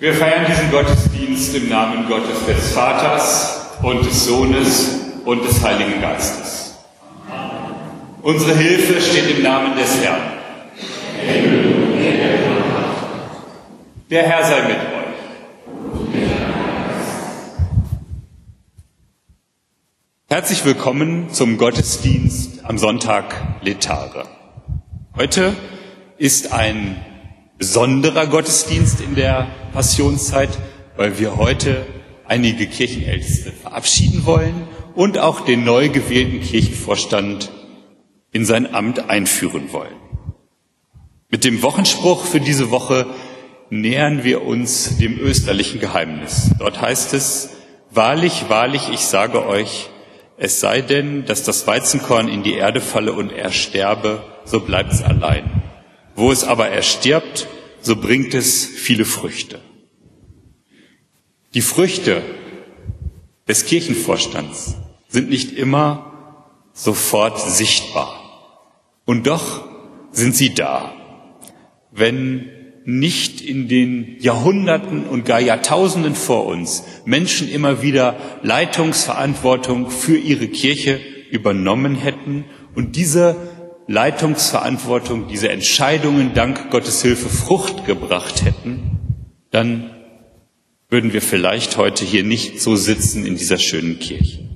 Wir feiern diesen Gottesdienst im Namen Gottes des Vaters und des Sohnes und des Heiligen Geistes. Unsere Hilfe steht im Namen des Herrn. Der Herr sei mit euch. Herzlich willkommen zum Gottesdienst am Sonntag Letare. Heute ist ein besonderer Gottesdienst in der Passionszeit, weil wir heute einige Kirchenälteste verabschieden wollen und auch den neu gewählten Kirchenvorstand in sein Amt einführen wollen. Mit dem Wochenspruch für diese Woche nähern wir uns dem österlichen Geheimnis. Dort heißt es, Wahrlich, wahrlich, ich sage euch, es sei denn, dass das Weizenkorn in die Erde falle und er sterbe, so bleibt es allein. Wo es aber erstirbt, so bringt es viele Früchte. Die Früchte des Kirchenvorstands sind nicht immer sofort sichtbar. Und doch sind sie da. Wenn nicht in den Jahrhunderten und gar Jahrtausenden vor uns Menschen immer wieder Leitungsverantwortung für ihre Kirche übernommen hätten und diese Leitungsverantwortung, diese Entscheidungen dank Gottes Hilfe Frucht gebracht hätten, dann würden wir vielleicht heute hier nicht so sitzen in dieser schönen Kirche.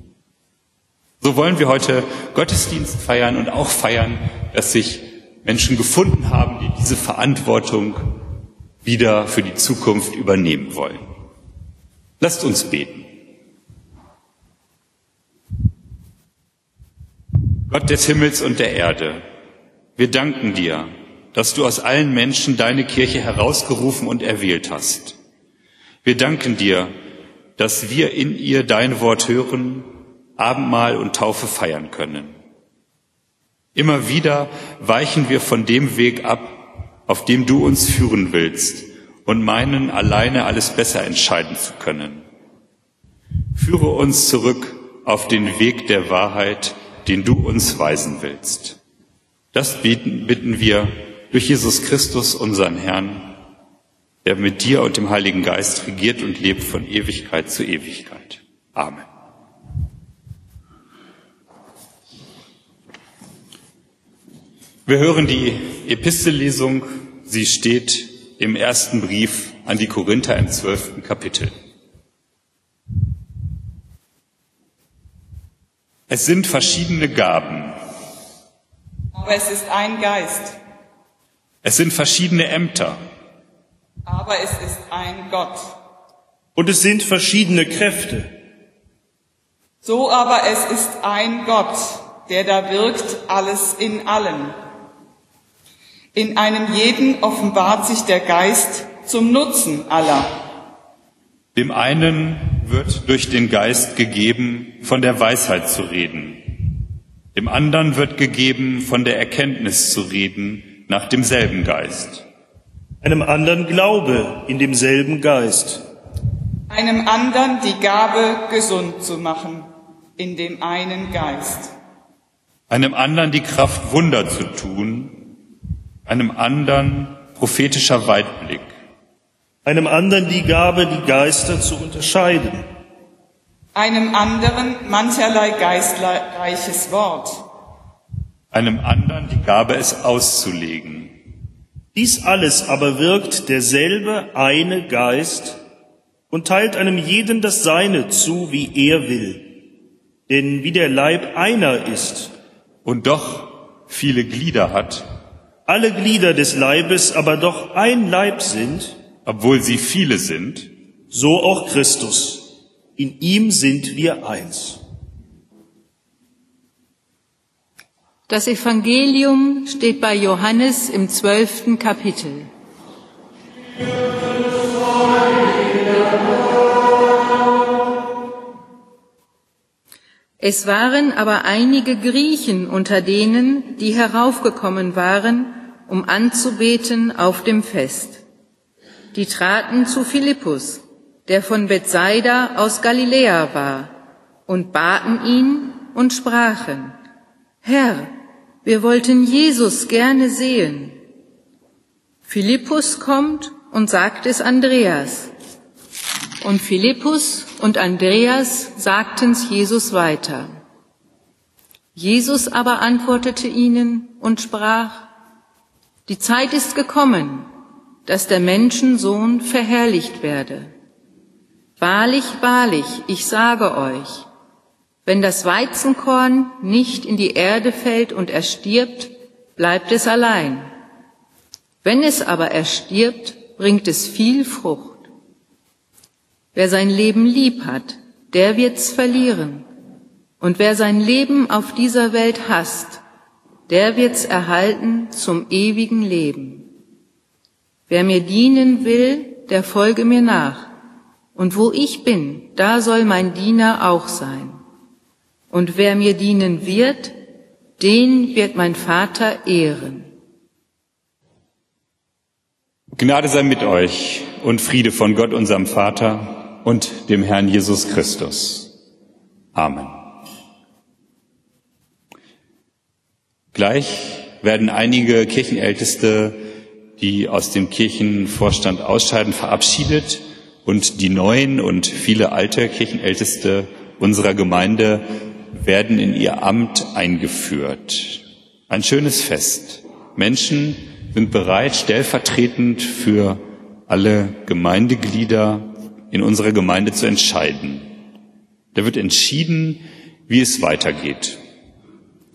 So wollen wir heute Gottesdienst feiern und auch feiern, dass sich Menschen gefunden haben, die diese Verantwortung wieder für die Zukunft übernehmen wollen. Lasst uns beten. Gott des Himmels und der Erde, wir danken dir, dass du aus allen Menschen deine Kirche herausgerufen und erwählt hast. Wir danken dir, dass wir in ihr dein Wort hören, Abendmahl und Taufe feiern können. Immer wieder weichen wir von dem Weg ab, auf dem du uns führen willst und meinen, alleine alles besser entscheiden zu können. Führe uns zurück auf den Weg der Wahrheit, den du uns weisen willst. Das bitten, wir durch Jesus Christus, unseren Herrn, der mit dir und dem Heiligen Geist regiert und lebt von Ewigkeit zu Ewigkeit. Amen. Wir hören die Epistellesung. Sie steht im ersten Brief an die Korinther im zwölften Kapitel. Es sind verschiedene Gaben. Aber es ist ein Geist. Es sind verschiedene Ämter. Aber es ist ein Gott. Und es sind verschiedene Kräfte. So aber es ist ein Gott, der da wirkt alles in allen. In einem jeden offenbart sich der Geist zum Nutzen aller. Dem einen wird durch den Geist gegeben, von der Weisheit zu reden. Dem anderen wird gegeben, von der Erkenntnis zu reden, nach demselben Geist. Einem anderen Glaube in demselben Geist. Einem anderen die Gabe, gesund zu machen, in dem einen Geist. Einem anderen die Kraft, Wunder zu tun, einem anderen prophetischer Weitblick, Einem anderen die Gabe, die Geister zu unterscheiden. Einem anderen mancherlei geistreiches Wort. einem anderen die Gabe, es auszulegen, Dies alles aber wirkt derselbe eine Geist und teilt einem jeden das Seine zu, wie er will. Denn wie der Leib einer ist, und doch viele Glieder hat, alle Glieder des Leibes aber doch ein Leib sind, obwohl sie viele sind, so auch Christus. In ihm sind wir eins. Das Evangelium steht bei Johannes im zwölften Kapitel. Es waren aber einige Griechen unter denen, die heraufgekommen waren, um anzubeten auf dem Fest. Die traten zu Philippus, der von Bethsaida aus Galiläa war, und baten ihn und sprachen, Herr, wir wollten Jesus gerne sehen. Philippus kommt und sagt es Andreas. Und Philippus und Andreas sagten's Jesus weiter. Jesus aber antwortete ihnen und sprach, die Zeit ist gekommen, dass der Menschensohn verherrlicht werde. Wahrlich, wahrlich, ich sage euch, wenn das Weizenkorn nicht in die Erde fällt und erstirbt, bleibt es allein. Wenn es aber erstirbt, bringt es viel Frucht. Wer sein Leben lieb hat, der wird's verlieren. Und wer sein Leben auf dieser Welt hasst, der wird's erhalten zum ewigen Leben. Wer mir dienen will, der folge mir nach. Und wo ich bin, da soll mein Diener auch sein. Und wer mir dienen wird, den wird mein Vater ehren. Gnade sei mit euch und Friede von Gott, unserem Vater und dem Herrn Jesus Christus. Amen. Gleich werden einige Kirchenälteste, die aus dem Kirchenvorstand ausscheiden, verabschiedet und die neuen und viele alte Kirchenälteste unserer Gemeinde werden in ihr Amt eingeführt. Ein schönes Fest. Menschen sind bereit, stellvertretend für alle Gemeindeglieder in unserer Gemeinde zu entscheiden. Da wird entschieden, wie es weitergeht.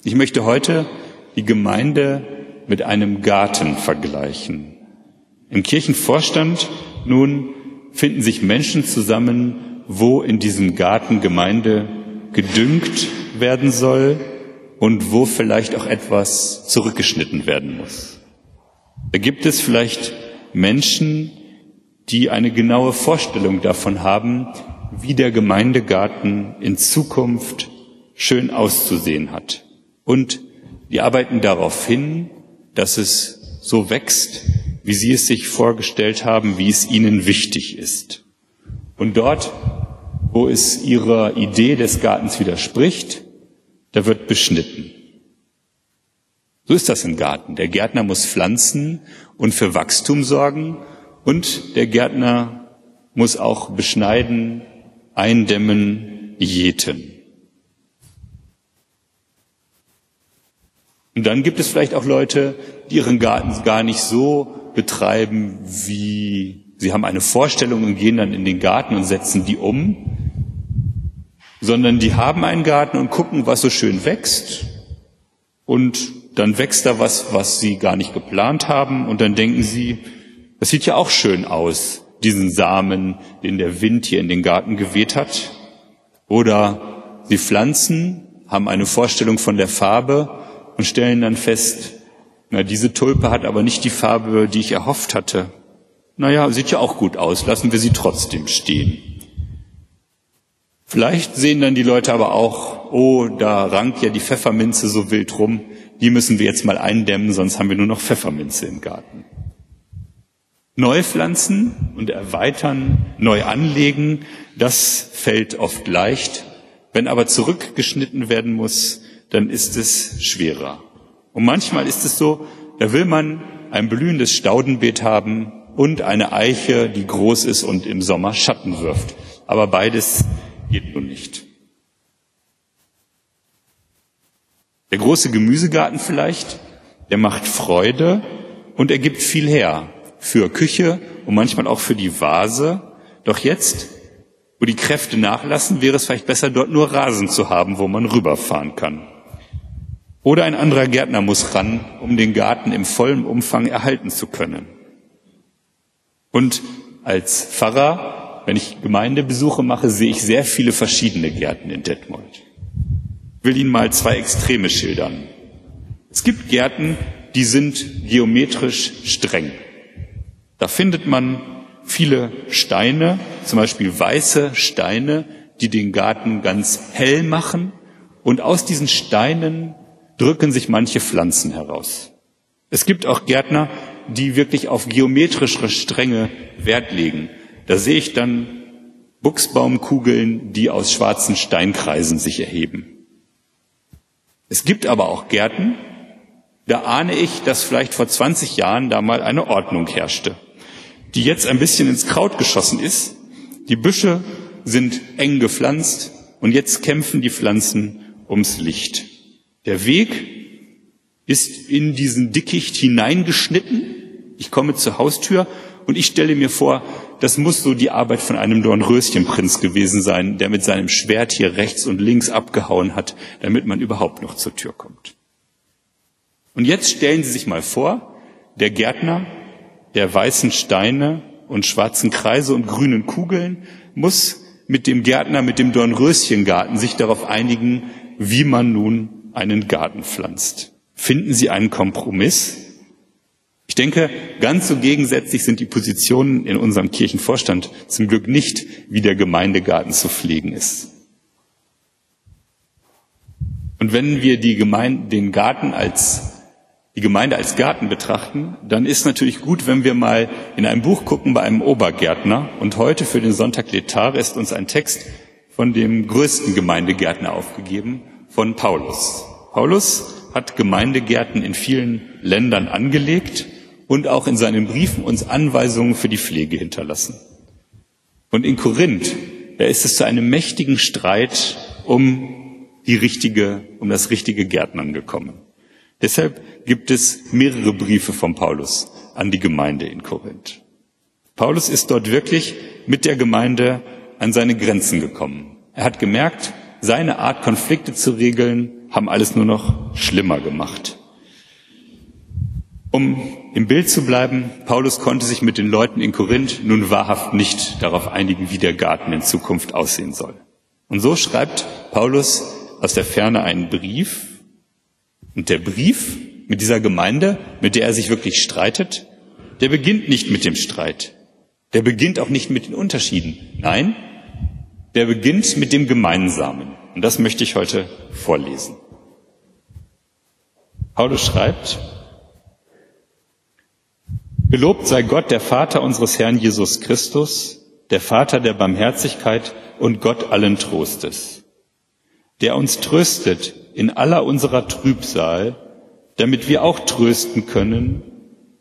Ich möchte heute die Gemeinde mit einem Garten vergleichen. Im Kirchenvorstand nun finden sich Menschen zusammen, wo in diesem Garten Gemeinde gedüngt werden soll und wo vielleicht auch etwas zurückgeschnitten werden muss. Da gibt es vielleicht Menschen, die eine genaue Vorstellung davon haben, wie der Gemeindegarten in Zukunft schön auszusehen hat. Und die arbeiten darauf hin, dass es so wächst, wie sie es sich vorgestellt haben, wie es ihnen wichtig ist. Und dort, wo es ihrer Idee des Gartens widerspricht, da wird beschnitten. So ist das im Garten. Der Gärtner muss pflanzen und für Wachstum sorgen und der Gärtner muss auch beschneiden, eindämmen, jäten. Und dann gibt es vielleicht auch Leute, die ihren Garten gar nicht so betreiben, wie sie haben eine Vorstellung und gehen dann in den Garten und setzen die um, sondern die haben einen Garten und gucken, was so schön wächst. Und dann wächst da was, was sie gar nicht geplant haben. Und dann denken sie, das sieht ja auch schön aus, diesen Samen, den der Wind hier in den Garten geweht hat. Oder sie pflanzen, haben eine Vorstellung von der Farbe und stellen dann fest, na, diese Tulpe hat aber nicht die Farbe, die ich erhofft hatte. Naja, sieht ja auch gut aus, lassen wir sie trotzdem stehen. Vielleicht sehen dann die Leute aber auch, oh, da rankt ja die Pfefferminze so wild rum, die müssen wir jetzt mal eindämmen, sonst haben wir nur noch Pfefferminze im Garten. Neu pflanzen und erweitern, neu anlegen, das fällt oft leicht. Wenn aber zurückgeschnitten werden muss, dann ist es schwerer. Und manchmal ist es so, da will man ein blühendes Staudenbeet haben und eine Eiche, die groß ist und im Sommer Schatten wirft. Aber beides geht nun nicht. Der große Gemüsegarten vielleicht, der macht Freude und er gibt viel her für Küche und manchmal auch für die Vase. Doch jetzt, wo die Kräfte nachlassen, wäre es vielleicht besser, dort nur Rasen zu haben, wo man rüberfahren kann. Oder ein anderer Gärtner muss ran, um den Garten im vollen Umfang erhalten zu können. Und als Pfarrer, wenn ich Gemeindebesuche mache, sehe ich sehr viele verschiedene Gärten in Detmold. Ich will Ihnen mal zwei Extreme schildern. Es gibt Gärten, die sind geometrisch streng. Da findet man viele Steine, zum Beispiel weiße Steine, die den Garten ganz hell machen. Und aus diesen Steinen drücken sich manche Pflanzen heraus. Es gibt auch Gärtner, die wirklich auf geometrische Stränge Wert legen. Da sehe ich dann Buchsbaumkugeln, die aus schwarzen Steinkreisen sich erheben. Es gibt aber auch Gärten, da ahne ich, dass vielleicht vor 20 Jahren da mal eine Ordnung herrschte. die jetzt ein bisschen ins Kraut geschossen ist. Die Büsche sind eng gepflanzt und jetzt kämpfen die Pflanzen ums Licht. Der Weg ist in diesen Dickicht hineingeschnitten. Ich komme zur Haustür und ich stelle mir vor, das muss so die Arbeit von einem Dornröschenprinz gewesen sein, der mit seinem Schwert hier rechts und links abgehauen hat, damit man überhaupt noch zur Tür kommt. Und jetzt stellen Sie sich mal vor, der Gärtner, der weißen Steine und schwarzen Kreise und grünen Kugeln muss mit dem Gärtner, mit dem Dornröschengarten sich darauf einigen, wie man nun einen Garten pflanzt. Finden Sie einen Kompromiss? Ich denke, ganz so gegensätzlich sind die Positionen in unserem Kirchenvorstand zum Glück nicht, wie der Gemeindegarten zu pflegen ist. Und wenn wir die Gemeinde, den Garten als die Gemeinde als Garten betrachten, dann ist natürlich gut, wenn wir mal in ein Buch gucken bei einem Obergärtner. Und heute für den Sonntag Letare ist uns ein Text von dem größten Gemeindegärtner aufgegeben, von Paulus. Paulus hat Gemeindegärten in vielen Ländern angelegt und auch in seinen Briefen uns Anweisungen für die Pflege hinterlassen. Und in Korinth, da ist es zu einem mächtigen Streit um die richtige, um das richtige Gärtnern gekommen. Deshalb gibt es mehrere Briefe von Paulus an die Gemeinde in Korinth. Paulus ist dort wirklich mit der Gemeinde an seine Grenzen gekommen. Er hat gemerkt, seine Art, Konflikte zu regeln, haben alles nur noch schlimmer gemacht. Um im Bild zu bleiben, Paulus konnte sich mit den Leuten in Korinth nun wahrhaft nicht darauf einigen, wie der Garten in Zukunft aussehen soll. Und so schreibt Paulus aus der Ferne einen Brief. Und der Brief mit dieser Gemeinde, mit der er sich wirklich streitet, der beginnt nicht mit dem Streit. Der beginnt auch nicht mit den Unterschieden. Nein, der beginnt mit dem Gemeinsamen. Und das möchte ich heute vorlesen. Paulus schreibt, Gelobt sei Gott, der Vater unseres Herrn Jesus Christus, der Vater der Barmherzigkeit und Gott allen Trostes, der uns tröstet in aller unserer Trübsal, damit wir auch trösten können,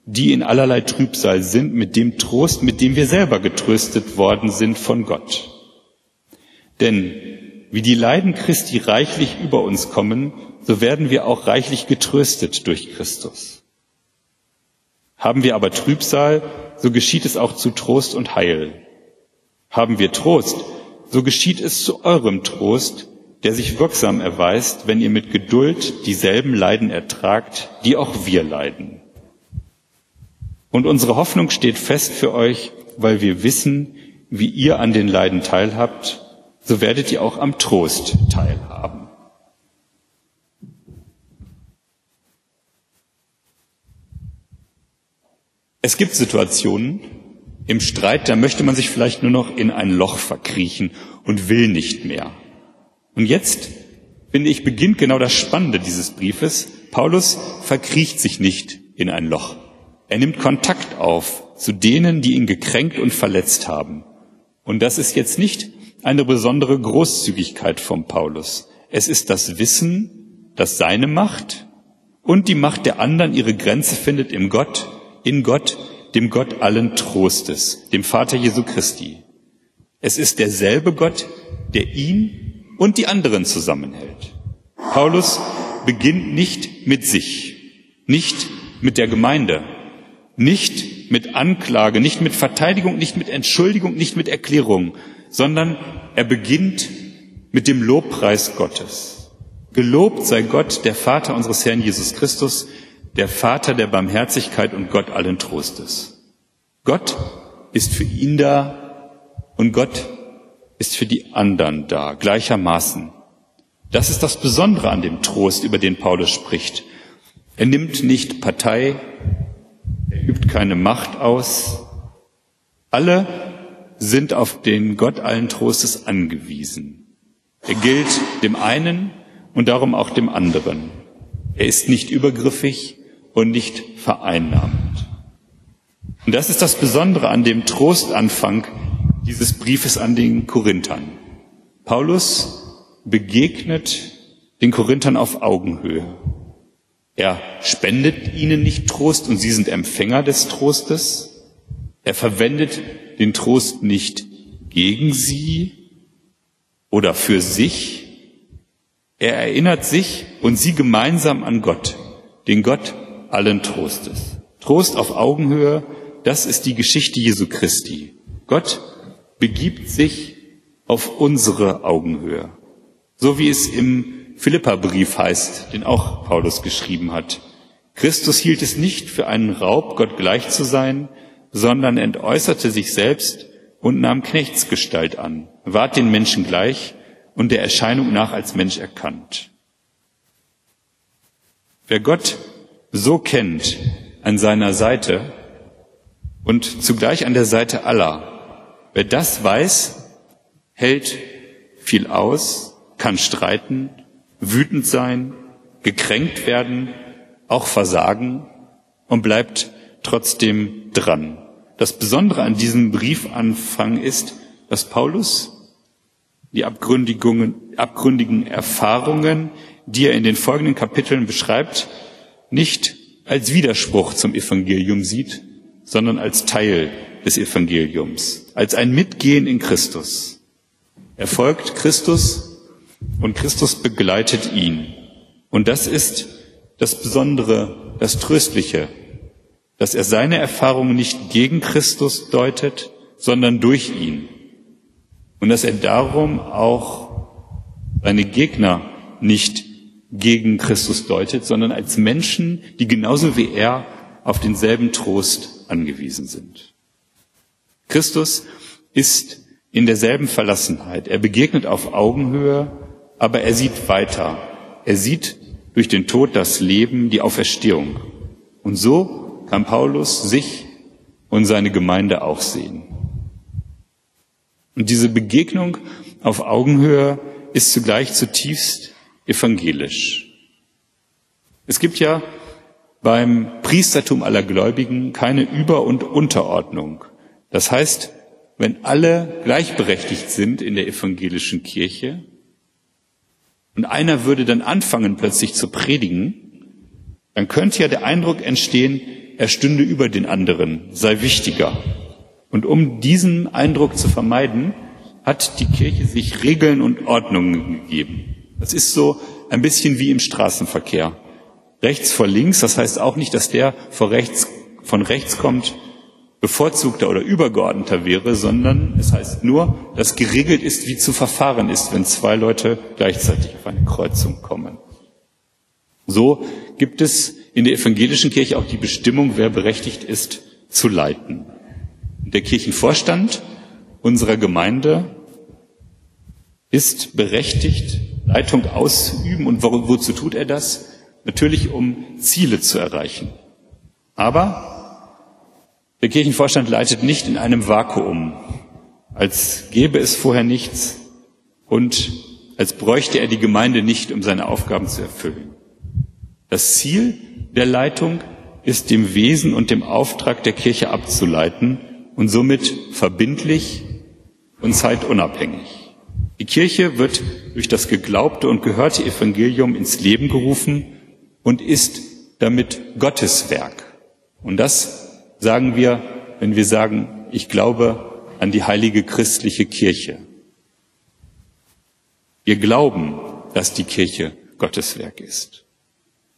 die in allerlei Trübsal sind, mit dem Trost, mit dem wir selber getröstet worden sind von Gott. Denn wie die Leiden Christi reichlich über uns kommen, so werden wir auch reichlich getröstet durch Christus. Haben wir aber Trübsal, so geschieht es auch zu Trost und Heil. Haben wir Trost, so geschieht es zu eurem Trost, der sich wirksam erweist, wenn ihr mit Geduld dieselben Leiden ertragt, die auch wir leiden. Und unsere Hoffnung steht fest für euch, weil wir wissen, wie ihr an den Leiden teilhabt, so werdet ihr auch am Trost teilhaben. Es gibt Situationen im Streit, da möchte man sich vielleicht nur noch in ein Loch verkriechen und will nicht mehr. Und jetzt, finde ich, beginnt genau das Spannende dieses Briefes. Paulus verkriecht sich nicht in ein Loch. Er nimmt Kontakt auf zu denen, die ihn gekränkt und verletzt haben. Und das ist jetzt nicht eine besondere Großzügigkeit von Paulus. Es ist das Wissen, dass seine Macht und die Macht der anderen ihre Grenze findet im Gott, in Gott, dem Gott allen Trostes, dem Vater Jesu Christi. Es ist derselbe Gott, der ihn und die anderen zusammenhält. Paulus beginnt nicht mit sich, nicht mit der Gemeinde, nicht mit Anklage, nicht mit Verteidigung, nicht mit Entschuldigung, nicht mit Erklärung, sondern er beginnt mit dem Lobpreis Gottes. Gelobt sei Gott, der Vater unseres Herrn Jesus Christus, der Vater der Barmherzigkeit und Gott allen Trostes. Gott ist für ihn da und Gott ist für die anderen da, gleichermaßen. Das ist das Besondere an dem Trost, über den Paulus spricht. Er nimmt nicht Partei, er übt keine Macht aus. Alle sind auf den Gott allen Trostes angewiesen. Er gilt dem einen und darum auch dem anderen. Er ist nicht übergriffig, und nicht vereinnahmt. Und das ist das Besondere an dem Trostanfang dieses Briefes an den Korinthern. Paulus begegnet den Korinthern auf Augenhöhe. Er spendet ihnen nicht Trost und sie sind Empfänger des Trostes. Er verwendet den Trost nicht gegen sie oder für sich. Er erinnert sich und sie gemeinsam an Gott, den Gott allen Trostes. Trost auf Augenhöhe, das ist die Geschichte Jesu Christi. Gott begibt sich auf unsere Augenhöhe. So wie es im Philipperbrief heißt, den auch Paulus geschrieben hat. Christus hielt es nicht für einen Raub, Gott gleich zu sein, sondern entäußerte sich selbst und nahm Knechtsgestalt an, ward den Menschen gleich und der Erscheinung nach als Mensch erkannt. Wer Gott so kennt an seiner Seite und zugleich an der Seite aller, wer das weiß, hält viel aus, kann streiten, wütend sein, gekränkt werden, auch versagen und bleibt trotzdem dran. Das Besondere an diesem Briefanfang ist, dass Paulus die abgründigen Erfahrungen, die er in den folgenden Kapiteln beschreibt, nicht als Widerspruch zum Evangelium sieht, sondern als Teil des Evangeliums, als ein Mitgehen in Christus. Er folgt Christus und Christus begleitet ihn. Und das ist das Besondere, das Tröstliche dass er seine Erfahrungen nicht gegen Christus deutet, sondern durch ihn. Und dass er darum auch seine Gegner nicht gegen Christus deutet, sondern als Menschen, die genauso wie er auf denselben Trost angewiesen sind. Christus ist in derselben Verlassenheit. Er begegnet auf Augenhöhe, aber er sieht weiter. Er sieht durch den Tod das Leben, die Auferstehung. Und so kann Paulus sich und seine Gemeinde auch sehen. Und diese Begegnung auf Augenhöhe ist zugleich zutiefst evangelisch. Es gibt ja beim Priestertum aller Gläubigen keine Über- und Unterordnung. Das heißt, wenn alle gleichberechtigt sind in der evangelischen Kirche und einer würde dann anfangen plötzlich zu predigen, dann könnte ja der Eindruck entstehen, er stünde über den anderen, sei wichtiger. Und um diesen Eindruck zu vermeiden, hat die Kirche sich Regeln und Ordnungen gegeben. Das ist so ein bisschen wie im Straßenverkehr. Rechts vor links, das heißt auch nicht, dass der vor rechts, von rechts kommt, bevorzugter oder übergeordneter wäre, sondern es heißt nur, dass geregelt ist, wie zu verfahren ist, wenn zwei Leute gleichzeitig auf eine Kreuzung kommen. So gibt es in der evangelischen Kirche auch die Bestimmung, wer berechtigt ist, zu leiten. Der Kirchenvorstand unserer Gemeinde ist berechtigt, Leitung auszuüben. Und wozu tut er das? Natürlich, um Ziele zu erreichen. Aber der Kirchenvorstand leitet nicht in einem Vakuum, als gäbe es vorher nichts und als bräuchte er die Gemeinde nicht, um seine Aufgaben zu erfüllen. Das Ziel der Leitung ist dem Wesen und dem Auftrag der Kirche abzuleiten und somit verbindlich und zeitunabhängig. Die Kirche wird durch das geglaubte und gehörte Evangelium ins Leben gerufen und ist damit Gottes Werk. Und das sagen wir, wenn wir sagen, ich glaube an die heilige christliche Kirche. Wir glauben, dass die Kirche Gottes Werk ist.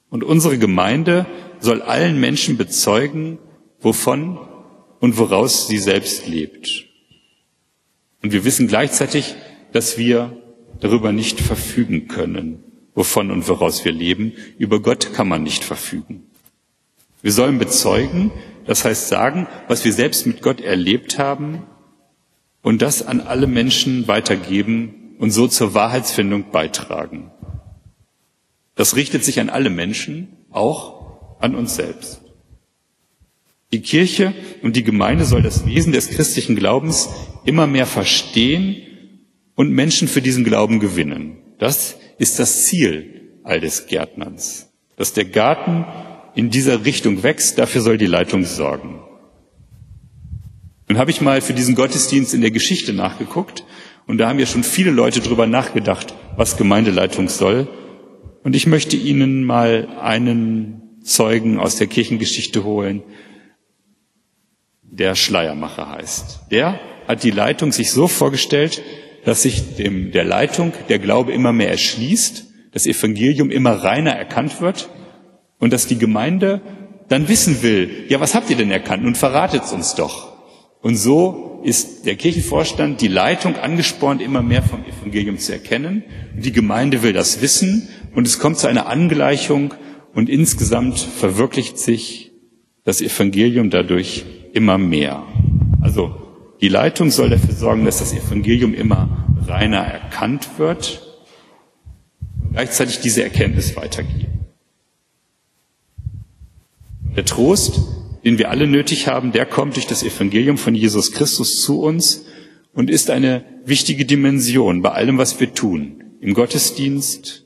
Und unsere Gemeinde soll allen Menschen bezeugen, wovon und woraus sie selbst lebt. Und wir wissen gleichzeitig, dass wir darüber nicht verfügen können, wovon und woraus wir leben. Über Gott kann man nicht verfügen. Wir sollen bezeugen, das heißt sagen, was wir selbst mit Gott erlebt haben und das an alle Menschen weitergeben und so zur Wahrheitsfindung beitragen. Das richtet sich an alle Menschen, auch an uns selbst. Die Kirche und die Gemeinde soll das Wesen des christlichen Glaubens immer mehr verstehen und Menschen für diesen Glauben gewinnen. Das ist das Ziel all des Gärtnerns. Dass der Garten in dieser Richtung wächst, dafür soll die Leitung sorgen. Nun habe ich mal für diesen Gottesdienst in der Geschichte nachgeguckt und da haben ja schon viele Leute drüber nachgedacht, was Gemeindeleitung soll. Und ich möchte Ihnen mal einen Zeugen aus der Kirchengeschichte holen. der Schleiermacher heißt. Der hat die Leitung sich so vorgestellt, dass sich dem, der Leitung der Glaube immer mehr erschließt, das Evangelium immer reiner erkannt wird und dass die Gemeinde dann wissen will, ja, was habt ihr denn erkannt? Nun verratet es uns doch. Und so ist der Kirchenvorstand, die Leitung angespornt, immer mehr vom Evangelium zu erkennen. Die Gemeinde will das wissen und es kommt zu einer Angleichung und insgesamt verwirklicht sich das Evangelium dadurch immer mehr. Also die Leitung soll dafür sorgen, dass das Evangelium immer reiner erkannt wird und gleichzeitig diese Erkenntnis weitergeben. Der Trost, den wir alle nötig haben, der kommt durch das Evangelium von Jesus Christus zu uns und ist eine wichtige Dimension bei allem, was wir tun. Im Gottesdienst,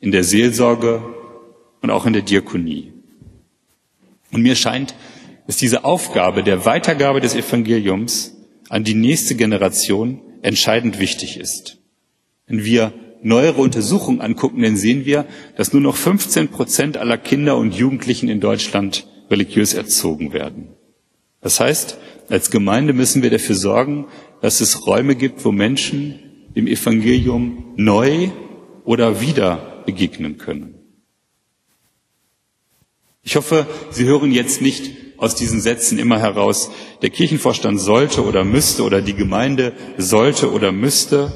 in der Seelsorge und auch in der Diakonie. Und mir scheint, dass diese Aufgabe der Weitergabe des Evangeliums an die nächste Generation entscheidend wichtig ist. Wenn wir neuere Untersuchungen angucken, dann sehen wir, dass nur noch 15 Prozent aller Kinder und Jugendlichen in Deutschland religiös erzogen werden. Das heißt, als Gemeinde müssen wir dafür sorgen, dass es Räume gibt, wo Menschen dem Evangelium neu oder wieder begegnen können. Ich hoffe, Sie hören jetzt nicht aus diesen Sätzen immer heraus, der Kirchenvorstand sollte oder müsste oder die Gemeinde sollte oder müsste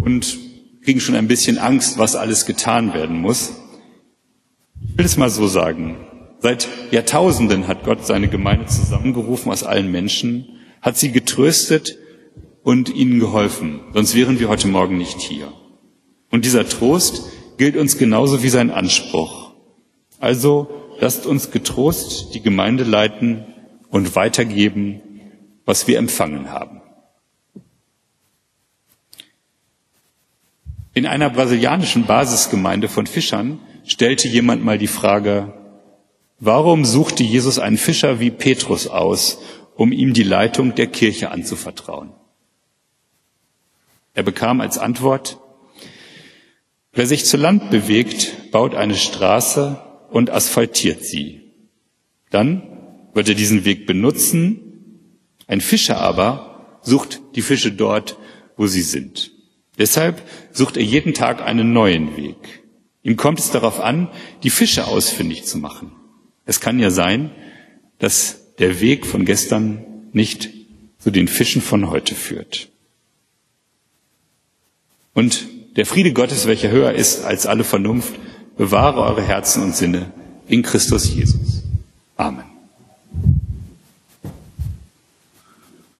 und kriegen schon ein bisschen Angst, was alles getan werden muss. Ich will es mal so sagen. Seit Jahrtausenden hat Gott seine Gemeinde zusammengerufen aus allen Menschen, hat sie getröstet und ihnen geholfen. Sonst wären wir heute Morgen nicht hier. Und dieser Trost gilt uns genauso wie sein Anspruch. Also lasst uns getrost die Gemeinde leiten und weitergeben, was wir empfangen haben. In einer brasilianischen Basisgemeinde von Fischern stellte jemand mal die Frage, warum suchte Jesus einen Fischer wie Petrus aus, um ihm die Leitung der Kirche anzuvertrauen? Er bekam als Antwort, wer sich zu Land bewegt, baut eine Straße und asphaltiert sie. Dann wird er diesen Weg benutzen. Ein Fischer aber sucht die Fische dort, wo sie sind. Deshalb sucht er jeden Tag einen neuen Weg. Ihm kommt es darauf an, die Fische ausfindig zu machen. Es kann ja sein, dass der Weg von gestern nicht zu den Fischen von heute führt. Und der Friede Gottes, welcher höher ist als alle Vernunft, bewahre eure Herzen und Sinne in Christus Jesus. Amen.